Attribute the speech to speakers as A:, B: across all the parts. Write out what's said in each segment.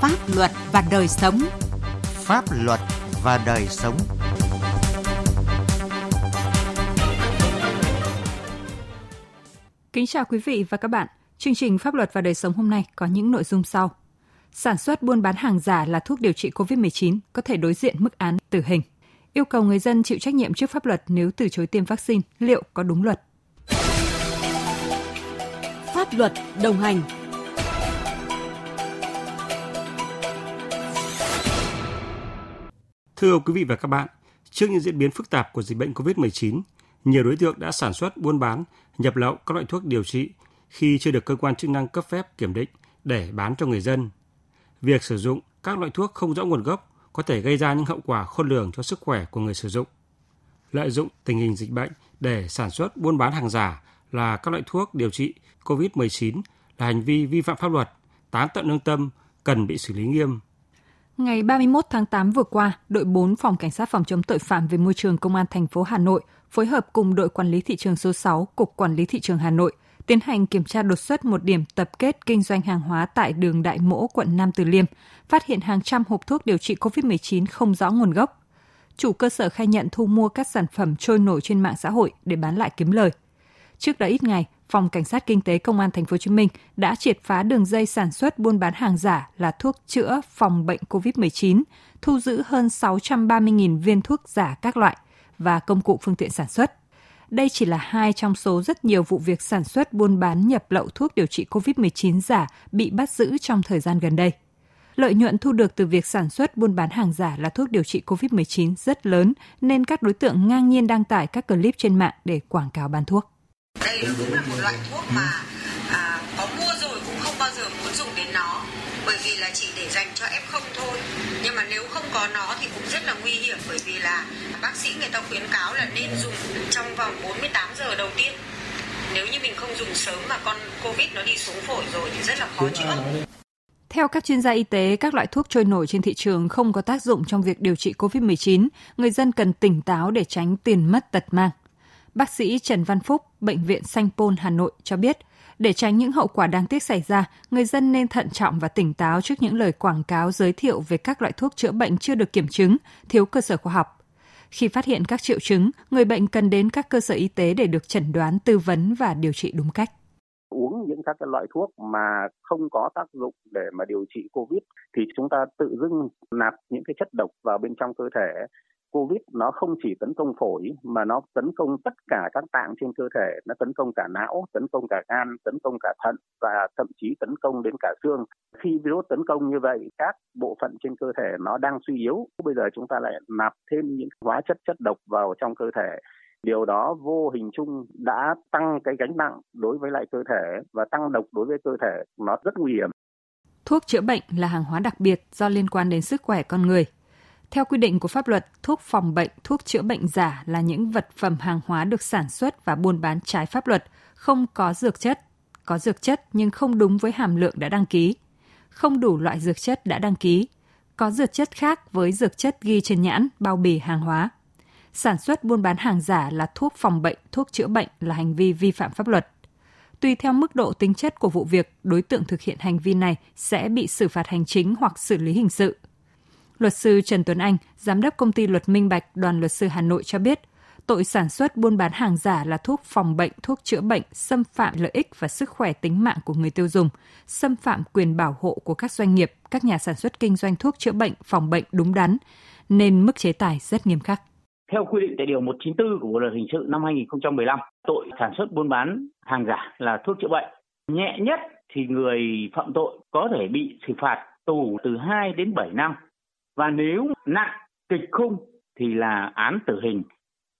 A: Pháp luật và đời sống.
B: Pháp luật và đời sống.
C: Kính chào quý vị và các bạn. Chương trình Pháp luật và đời sống hôm nay có những nội dung sau. Sản xuất buôn bán hàng giả là thuốc điều trị COVID-19 có thể đối diện mức án tử hình. Yêu cầu người dân chịu trách nhiệm trước pháp luật nếu từ chối tiêm vaccine, liệu có đúng luật?
A: Pháp luật đồng hành
D: Thưa quý vị và các bạn, trước những diễn biến phức tạp của dịch bệnh COVID-19, nhiều đối tượng đã sản xuất, buôn bán, nhập lậu các loại thuốc điều trị khi chưa được cơ quan chức năng cấp phép kiểm định để bán cho người dân. Việc sử dụng các loại thuốc không rõ nguồn gốc có thể gây ra những hậu quả khôn lường cho sức khỏe của người sử dụng. Lợi dụng tình hình dịch bệnh để sản xuất buôn bán hàng giả là các loại thuốc điều trị COVID-19 là hành vi vi phạm pháp luật, tán tận lương tâm, cần bị xử lý nghiêm.
C: Ngày 31 tháng 8 vừa qua, đội 4 Phòng Cảnh sát phòng chống tội phạm về môi trường Công an thành phố Hà Nội phối hợp cùng đội quản lý thị trường số 6 Cục Quản lý thị trường Hà Nội tiến hành kiểm tra đột xuất một điểm tập kết kinh doanh hàng hóa tại đường Đại Mỗ, quận Nam Từ Liêm, phát hiện hàng trăm hộp thuốc điều trị COVID-19 không rõ nguồn gốc. Chủ cơ sở khai nhận thu mua các sản phẩm trôi nổi trên mạng xã hội để bán lại kiếm lời. Trước đó ít ngày, Phòng Cảnh sát Kinh tế Công an Thành phố Hồ Chí Minh đã triệt phá đường dây sản xuất buôn bán hàng giả là thuốc chữa phòng bệnh COVID-19, thu giữ hơn 630.000 viên thuốc giả các loại và công cụ phương tiện sản xuất. Đây chỉ là hai trong số rất nhiều vụ việc sản xuất buôn bán nhập lậu thuốc điều trị COVID-19 giả bị bắt giữ trong thời gian gần đây. Lợi nhuận thu được từ việc sản xuất buôn bán hàng giả là thuốc điều trị COVID-19 rất lớn nên các đối tượng ngang nhiên đăng tải các clip trên mạng để quảng cáo bán thuốc.
E: Đây cũng là một loại thuốc mà à, có mua rồi cũng không bao giờ muốn dùng đến nó bởi vì là chỉ để dành cho F0 thôi. Nhưng mà nếu không có nó thì cũng rất là nguy hiểm bởi vì là bác sĩ người ta khuyến cáo là nên dùng trong vòng 48 giờ đầu tiên. Nếu như mình không dùng sớm mà con Covid nó đi xuống phổi rồi thì rất là khó chữa.
C: Theo các chuyên gia y tế, các loại thuốc trôi nổi trên thị trường không có tác dụng trong việc điều trị COVID-19. Người dân cần tỉnh táo để tránh tiền mất tật mang. Bác sĩ Trần Văn Phúc, Bệnh viện Sanh Pôn, Hà Nội cho biết, để tránh những hậu quả đáng tiếc xảy ra, người dân nên thận trọng và tỉnh táo trước những lời quảng cáo giới thiệu về các loại thuốc chữa bệnh chưa được kiểm chứng, thiếu cơ sở khoa học. Khi phát hiện các triệu chứng, người bệnh cần đến các cơ sở y tế để được chẩn đoán, tư vấn và điều trị đúng cách
F: uống những các cái loại thuốc mà không có tác dụng để mà điều trị covid thì chúng ta tự dưng nạp những cái chất độc vào bên trong cơ thể Covid nó không chỉ tấn công phổi mà nó tấn công tất cả các tạng trên cơ thể, nó tấn công cả não, tấn công cả gan, tấn công cả thận và thậm chí tấn công đến cả xương. Khi virus tấn công như vậy, các bộ phận trên cơ thể nó đang suy yếu. Bây giờ chúng ta lại nạp thêm những hóa chất chất độc vào trong cơ thể. Điều đó vô hình chung đã tăng cái gánh nặng đối với lại cơ thể và tăng độc đối với cơ thể. Nó rất nguy hiểm.
C: Thuốc chữa bệnh là hàng hóa đặc biệt do liên quan đến sức khỏe con người theo quy định của pháp luật, thuốc phòng bệnh, thuốc chữa bệnh giả là những vật phẩm hàng hóa được sản xuất và buôn bán trái pháp luật, không có dược chất, có dược chất nhưng không đúng với hàm lượng đã đăng ký, không đủ loại dược chất đã đăng ký, có dược chất khác với dược chất ghi trên nhãn, bao bì hàng hóa. Sản xuất buôn bán hàng giả là thuốc phòng bệnh, thuốc chữa bệnh là hành vi vi phạm pháp luật. Tùy theo mức độ tính chất của vụ việc, đối tượng thực hiện hành vi này sẽ bị xử phạt hành chính hoặc xử lý hình sự – Luật sư Trần Tuấn Anh, giám đốc công ty luật Minh Bạch, đoàn luật sư Hà Nội cho biết, tội sản xuất buôn bán hàng giả là thuốc phòng bệnh, thuốc chữa bệnh, xâm phạm lợi ích và sức khỏe tính mạng của người tiêu dùng, xâm phạm quyền bảo hộ của các doanh nghiệp, các nhà sản xuất kinh doanh thuốc chữa bệnh, phòng bệnh đúng đắn, nên mức chế tài rất nghiêm khắc.
G: Theo quy định tại Điều 194 của Bộ Luật Hình sự năm 2015, tội sản xuất buôn bán hàng giả là thuốc chữa bệnh. Nhẹ nhất thì người phạm tội có thể bị xử phạt tù từ 2 đến 7 năm và nếu nặng, kịch khung thì là án tử hình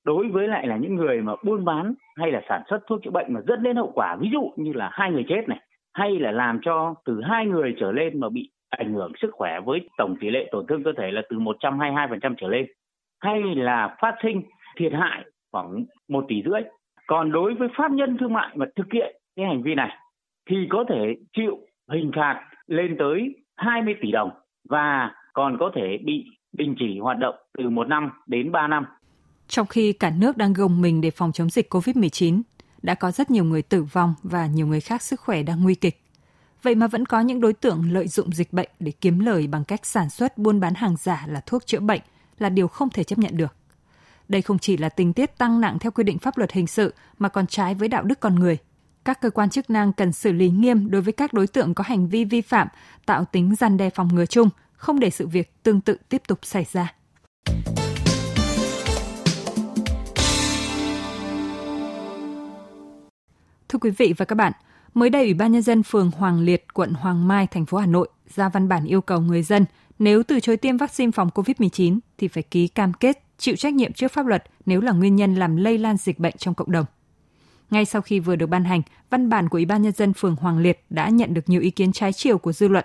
G: đối với lại là những người mà buôn bán hay là sản xuất thuốc chữa bệnh mà dẫn đến hậu quả, ví dụ như là hai người chết này, hay là làm cho từ hai người trở lên mà bị ảnh hưởng sức khỏe với tổng tỷ lệ tổn thương cơ thể là từ 122% trở lên, hay là phát sinh thiệt hại khoảng 1 tỷ rưỡi. Còn đối với pháp nhân thương mại mà thực hiện cái hành vi này thì có thể chịu hình phạt lên tới 20 tỷ đồng và còn có thể bị đình chỉ hoạt động từ 1 năm đến 3 năm.
C: Trong khi cả nước đang gồng mình để phòng chống dịch COVID-19, đã có rất nhiều người tử vong và nhiều người khác sức khỏe đang nguy kịch. Vậy mà vẫn có những đối tượng lợi dụng dịch bệnh để kiếm lời bằng cách sản xuất buôn bán hàng giả là thuốc chữa bệnh là điều không thể chấp nhận được. Đây không chỉ là tình tiết tăng nặng theo quy định pháp luật hình sự mà còn trái với đạo đức con người. Các cơ quan chức năng cần xử lý nghiêm đối với các đối tượng có hành vi vi phạm, tạo tính gian đe phòng ngừa chung, không để sự việc tương tự tiếp tục xảy ra. Thưa quý vị và các bạn, mới đây Ủy ban nhân dân phường Hoàng Liệt, quận Hoàng Mai, thành phố Hà Nội ra văn bản yêu cầu người dân nếu từ chối tiêm vaccine phòng COVID-19 thì phải ký cam kết chịu trách nhiệm trước pháp luật nếu là nguyên nhân làm lây lan dịch bệnh trong cộng đồng. Ngay sau khi vừa được ban hành, văn bản của Ủy ban nhân dân phường Hoàng Liệt đã nhận được nhiều ý kiến trái chiều của dư luận.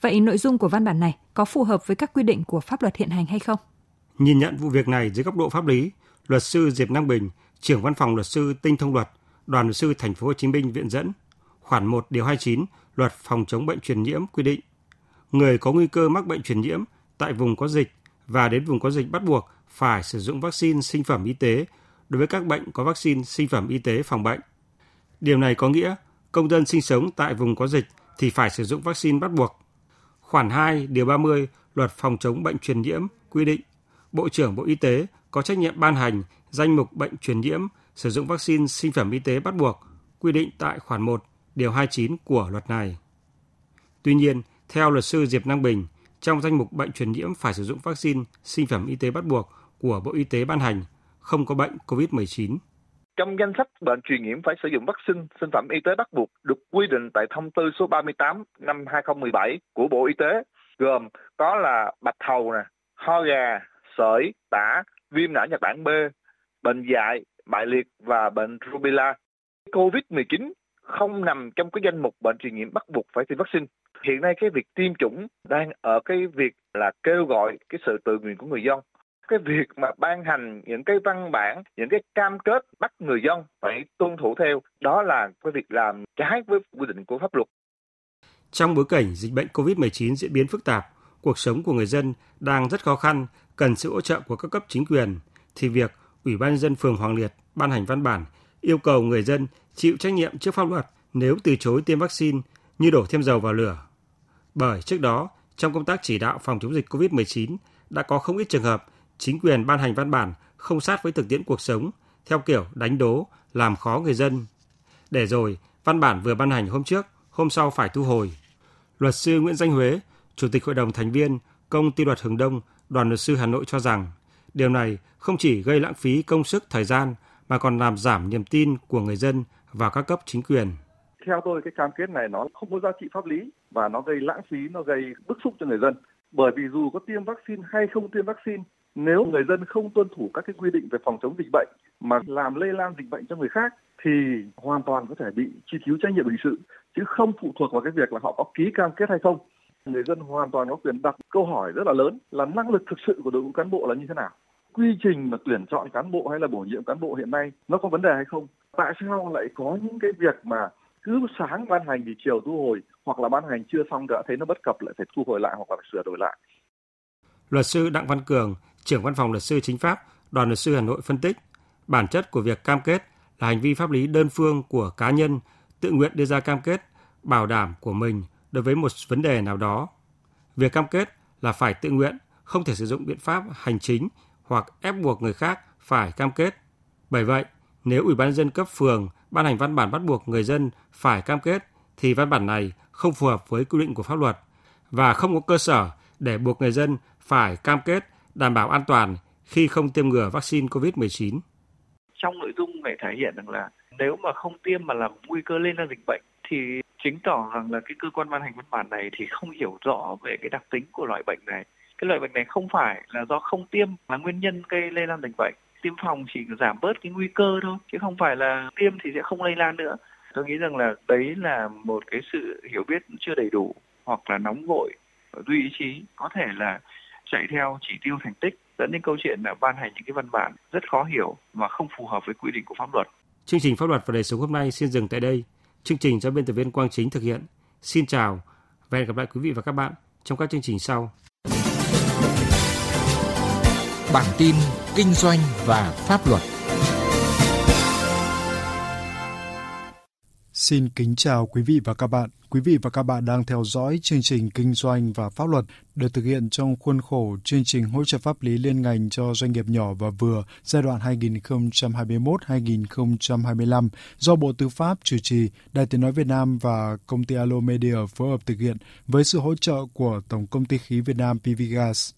C: Vậy nội dung của văn bản này có phù hợp với các quy định của pháp luật hiện hành hay không?
D: Nhìn nhận vụ việc này dưới góc độ pháp lý, luật sư Diệp Năng Bình, trưởng văn phòng luật sư Tinh thông luật, đoàn luật sư thành phố Hồ Chí Minh viện dẫn khoản 1 điều 29 luật phòng chống bệnh truyền nhiễm quy định người có nguy cơ mắc bệnh truyền nhiễm tại vùng có dịch và đến vùng có dịch bắt buộc phải sử dụng vaccine sinh phẩm y tế đối với các bệnh có vaccine sinh phẩm y tế phòng bệnh. Điều này có nghĩa công dân sinh sống tại vùng có dịch thì phải sử dụng vaccine bắt buộc. Khoản 2 điều 30 Luật phòng chống bệnh truyền nhiễm quy định Bộ trưởng Bộ Y tế có trách nhiệm ban hành danh mục bệnh truyền nhiễm sử dụng vaccine sinh phẩm y tế bắt buộc quy định tại khoản 1 điều 29 của luật này. Tuy nhiên, theo luật sư Diệp Năng Bình, trong danh mục bệnh truyền nhiễm phải sử dụng vaccine sinh phẩm y tế bắt buộc của Bộ Y tế ban hành, không có bệnh COVID-19.
H: Trong danh sách bệnh truyền nhiễm phải sử dụng vaccine sinh phẩm y tế bắt buộc được quy định tại thông tư số 38 năm 2017 của Bộ Y tế, gồm có là bạch hầu, nè, ho gà, sởi, tả, viêm não Nhật Bản B, bệnh dại, bại liệt và bệnh rubella. COVID-19 không nằm trong cái danh mục bệnh truyền nhiễm bắt buộc phải tiêm vaccine. Hiện nay cái việc tiêm chủng đang ở cái việc là kêu gọi cái sự tự nguyện của người dân. Cái việc mà ban hành những cái văn bản, những cái cam kết bắt người dân phải tuân thủ theo, đó là cái việc làm trái với quy định của pháp luật.
D: Trong bối cảnh dịch bệnh COVID-19 diễn biến phức tạp, cuộc sống của người dân đang rất khó khăn, cần sự hỗ trợ của các cấp chính quyền, thì việc Ủy ban dân phường Hoàng Liệt ban hành văn bản yêu cầu người dân chịu trách nhiệm trước pháp luật nếu từ chối tiêm vaccine như đổ thêm dầu vào lửa. Bởi trước đó, trong công tác chỉ đạo phòng chống dịch COVID-19 đã có không ít trường hợp chính quyền ban hành văn bản không sát với thực tiễn cuộc sống, theo kiểu đánh đố, làm khó người dân. Để rồi, văn bản vừa ban hành hôm trước, hôm sau phải thu hồi. Luật sư Nguyễn Danh Huế, Chủ tịch Hội đồng thành viên Công ty luật Hưng Đông, Đoàn luật sư Hà Nội cho rằng, điều này không chỉ gây lãng phí công sức thời gian mà còn làm giảm niềm tin của người dân vào các cấp chính quyền.
I: Theo tôi cái cam kết này nó không có giá trị pháp lý và nó gây lãng phí, nó gây bức xúc cho người dân. Bởi vì dù có tiêm vaccine hay không tiêm vaccine, nếu người dân không tuân thủ các cái quy định về phòng chống dịch bệnh mà làm lây lan dịch bệnh cho người khác thì hoàn toàn có thể bị truy cứu trách nhiệm hình sự chứ không phụ thuộc vào cái việc là họ có ký cam kết hay không. Người dân hoàn toàn có quyền đặt câu hỏi rất là lớn là năng lực thực sự của đội ngũ cán bộ là như thế nào quy trình mà tuyển chọn cán bộ hay là bổ nhiệm cán bộ hiện nay nó có vấn đề hay không? Tại sao lại có những cái việc mà cứ sáng ban hành thì chiều thu hồi hoặc là ban hành chưa xong đã thấy nó bất cập lại phải thu hồi lại hoặc là phải sửa đổi lại.
D: Luật sư Đặng Văn Cường, trưởng văn phòng luật sư chính pháp, đoàn luật sư Hà Nội phân tích, bản chất của việc cam kết là hành vi pháp lý đơn phương của cá nhân tự nguyện đưa ra cam kết bảo đảm của mình đối với một vấn đề nào đó. Việc cam kết là phải tự nguyện, không thể sử dụng biện pháp hành chính hoặc ép buộc người khác phải cam kết. Bởi vậy, nếu Ủy ban dân cấp phường ban hành văn bản bắt buộc người dân phải cam kết thì văn bản này không phù hợp với quy định của pháp luật và không có cơ sở để buộc người dân phải cam kết đảm bảo an toàn khi không tiêm ngừa vaccine COVID-19.
J: Trong nội dung này thể hiện rằng là nếu mà không tiêm mà làm nguy cơ lên lan dịch bệnh thì chứng tỏ rằng là cái cơ quan ban hành văn bản này thì không hiểu rõ về cái đặc tính của loại bệnh này. Cái loại bệnh này không phải là do không tiêm là nguyên nhân gây lây lan dịch bệnh. Tiêm phòng chỉ giảm bớt cái nguy cơ thôi, chứ không phải là tiêm thì sẽ không lây lan nữa. Tôi nghĩ rằng là đấy là một cái sự hiểu biết chưa đầy đủ hoặc là nóng vội, duy ý chí có thể là chạy theo chỉ tiêu thành tích dẫn đến câu chuyện là ban hành những cái văn bản rất khó hiểu và không phù hợp với quy định của pháp luật.
D: Chương trình pháp luật và đời sống hôm nay xin dừng tại đây. Chương trình do biên tập viên Quang Chính thực hiện. Xin chào và hẹn gặp lại quý vị và các bạn trong các chương trình sau.
B: Bản tin kinh doanh và pháp luật.
K: Xin kính chào quý vị và các bạn. Quý vị và các bạn đang theo dõi chương trình Kinh doanh và Pháp luật được thực hiện trong khuôn khổ chương trình hỗ trợ pháp lý liên ngành cho doanh nghiệp nhỏ và vừa giai đoạn 2021-2025 do Bộ Tư pháp chủ trì, Đài Tiếng Nói Việt Nam và công ty Alo Media phối hợp thực hiện với sự hỗ trợ của Tổng Công ty Khí Việt Nam PVGas.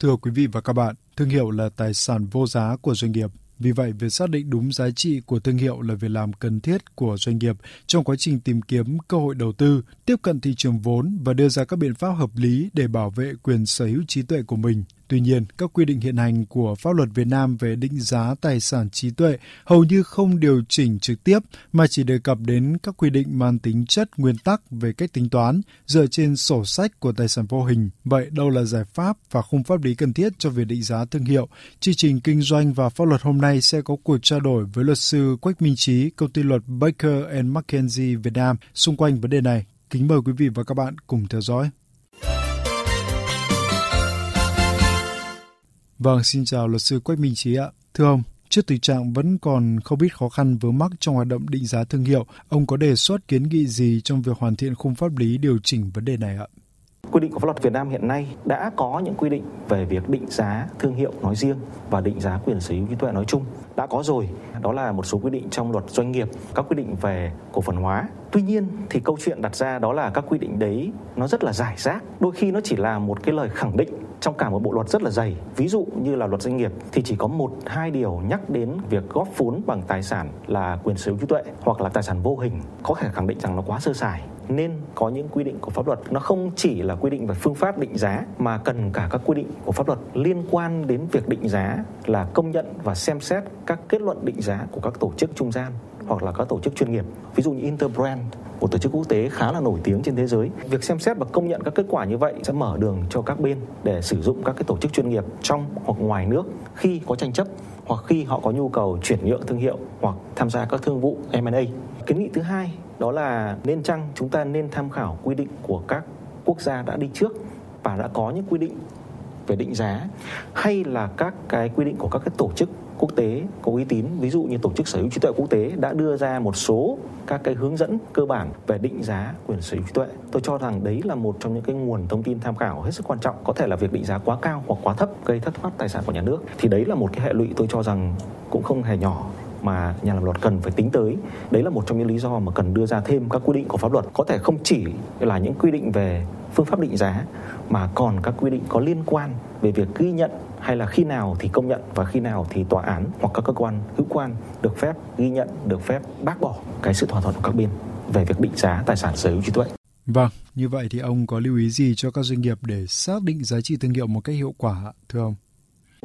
K: Thưa quý vị và các bạn, thương hiệu là tài sản vô giá của doanh nghiệp vì vậy, việc xác định đúng giá trị của thương hiệu là việc làm cần thiết của doanh nghiệp trong quá trình tìm kiếm cơ hội đầu tư, tiếp cận thị trường vốn và đưa ra các biện pháp hợp lý để bảo vệ quyền sở hữu trí tuệ của mình. Tuy nhiên, các quy định hiện hành của pháp luật Việt Nam về định giá tài sản trí tuệ hầu như không điều chỉnh trực tiếp mà chỉ đề cập đến các quy định mang tính chất nguyên tắc về cách tính toán dựa trên sổ sách của tài sản vô hình. Vậy đâu là giải pháp và khung pháp lý cần thiết cho việc định giá thương hiệu? Chương trình kinh doanh và pháp luật hôm nay sẽ có cuộc trao đổi với luật sư Quách Minh Trí, công ty luật Baker and McKenzie Việt Nam xung quanh vấn đề này. Kính mời quý vị và các bạn cùng theo dõi. Vâng, xin chào luật sư Quách Minh Trí ạ. Thưa ông, trước tình trạng vẫn còn không ít khó khăn vướng mắc trong hoạt động định giá thương hiệu, ông có đề xuất kiến nghị gì trong việc hoàn thiện khung pháp lý điều chỉnh vấn đề này ạ?
L: Quy định của pháp luật Việt Nam hiện nay đã có những quy định về việc định giá thương hiệu nói riêng và định giá quyền sở hữu trí tuệ nói chung. Đã có rồi, đó là một số quy định trong luật doanh nghiệp, các quy định về cổ phần hóa. Tuy nhiên thì câu chuyện đặt ra đó là các quy định đấy nó rất là giải rác, đôi khi nó chỉ là một cái lời khẳng định trong cả một bộ luật rất là dày. Ví dụ như là luật doanh nghiệp thì chỉ có một, hai điều nhắc đến việc góp vốn bằng tài sản là quyền sở hữu trí tuệ hoặc là tài sản vô hình có thể khẳng định rằng nó quá sơ sài, nên có những quy định của pháp luật nó không chỉ là quy định về phương pháp định giá, mà cần cả các quy định của pháp luật liên quan đến việc định giá là công nhận và xem xét các kết luận định giá của các tổ chức trung gian hoặc là các tổ chức chuyên nghiệp ví dụ như Interbrand một tổ chức quốc tế khá là nổi tiếng trên thế giới. Việc xem xét và công nhận các kết quả như vậy sẽ mở đường cho các bên để sử dụng các cái tổ chức chuyên nghiệp trong hoặc ngoài nước khi có tranh chấp hoặc khi họ có nhu cầu chuyển nhượng thương hiệu hoặc tham gia các thương vụ M&A. Kiến nghị thứ hai đó là nên chăng chúng ta nên tham khảo quy định của các quốc gia đã đi trước và đã có những quy định về định giá, hay là các cái quy định của các cái tổ chức quốc tế có uy tín. Ví dụ như tổ chức sở hữu trí tuệ quốc tế đã đưa ra một số các cái hướng dẫn cơ bản về định giá quyền sở hữu trí tuệ. Tôi cho rằng đấy là một trong những cái nguồn thông tin tham khảo hết sức quan trọng, có thể là việc định giá quá cao hoặc quá thấp gây thất thoát tài sản của nhà nước. Thì đấy là một cái hệ lụy tôi cho rằng cũng không hề nhỏ mà nhà làm luật cần phải tính tới. Đấy là một trong những lý do mà cần đưa ra thêm các quy định của pháp luật. Có thể không chỉ là những quy định về phương pháp định giá mà còn các quy định có liên quan về việc ghi nhận hay là khi nào thì công nhận và khi nào thì tòa án hoặc các cơ quan hữu quan được phép ghi nhận, được phép bác bỏ cái sự thỏa thuận của các bên về việc định giá tài sản sở hữu trí tuệ.
K: Vâng, như vậy thì ông có lưu ý gì cho các doanh nghiệp để xác định giá trị thương hiệu một cách hiệu quả thưa ông?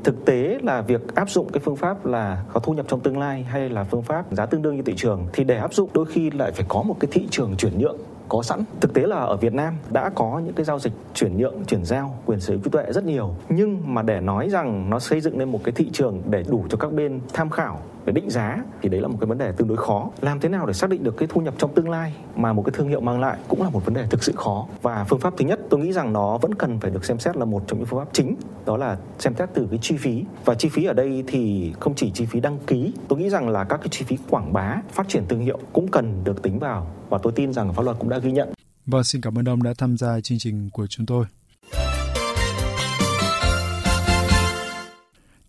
L: Thực tế là việc áp dụng cái phương pháp là có thu nhập trong tương lai hay là phương pháp giá tương đương như thị trường thì để áp dụng đôi khi lại phải có một cái thị trường chuyển nhượng có sẵn. Thực tế là ở Việt Nam đã có những cái giao dịch chuyển nhượng, chuyển giao quyền sở hữu trí tuệ rất nhiều. Nhưng mà để nói rằng nó xây dựng nên một cái thị trường để đủ cho các bên tham khảo về định giá thì đấy là một cái vấn đề tương đối khó. Làm thế nào để xác định được cái thu nhập trong tương lai mà một cái thương hiệu mang lại cũng là một vấn đề thực sự khó. Và phương pháp thứ nhất tôi nghĩ rằng nó vẫn cần phải được xem xét là một trong những phương pháp chính, đó là xem xét từ cái chi phí. Và chi phí ở đây thì không chỉ chi phí đăng ký, tôi nghĩ rằng là các cái chi phí quảng bá, phát triển thương hiệu cũng cần được tính vào và tôi tin rằng pháp luật cũng đã ghi nhận.
K: Vâng, xin cảm ơn ông đã tham gia chương trình của chúng tôi.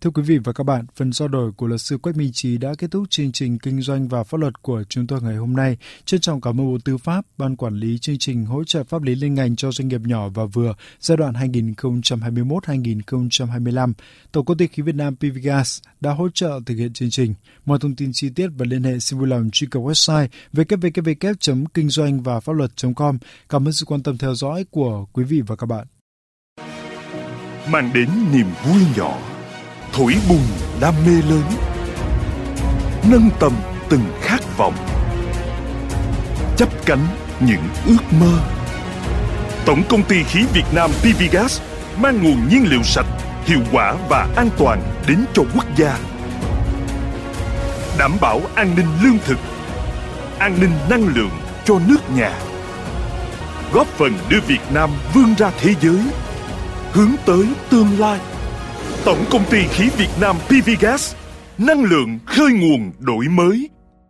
K: Thưa quý vị và các bạn, phần trao đổi của luật sư Quách Minh Trí đã kết thúc chương trình kinh doanh và pháp luật của chúng tôi ngày hôm nay. Trân trọng cảm ơn Bộ Tư pháp, Ban Quản lý chương trình hỗ trợ pháp lý liên ngành cho doanh nghiệp nhỏ và vừa giai đoạn 2021-2025. Tổng công ty khí Việt Nam PVGas đã hỗ trợ thực hiện chương trình. Mọi thông tin chi tiết và liên hệ xin vui lòng truy cập website www.kinh doanh và pháp luật.com. Cảm ơn sự quan tâm theo dõi của quý vị và các bạn.
M: Mang đến niềm vui nhỏ thổi bùng đam mê lớn, nâng tầm từng khát vọng chắp cánh những ước mơ. Tổng công ty khí việt nam pvgas mang nguồn nhiên liệu sạch, hiệu quả và an toàn đến cho quốc gia. Đảm bảo an ninh lương thực, an ninh năng lượng cho nước nhà. Góp phần đưa việt nam vươn ra thế giới, hướng tới tương lai. Tổng công ty khí Việt Nam PVGas, năng lượng khơi nguồn đổi mới.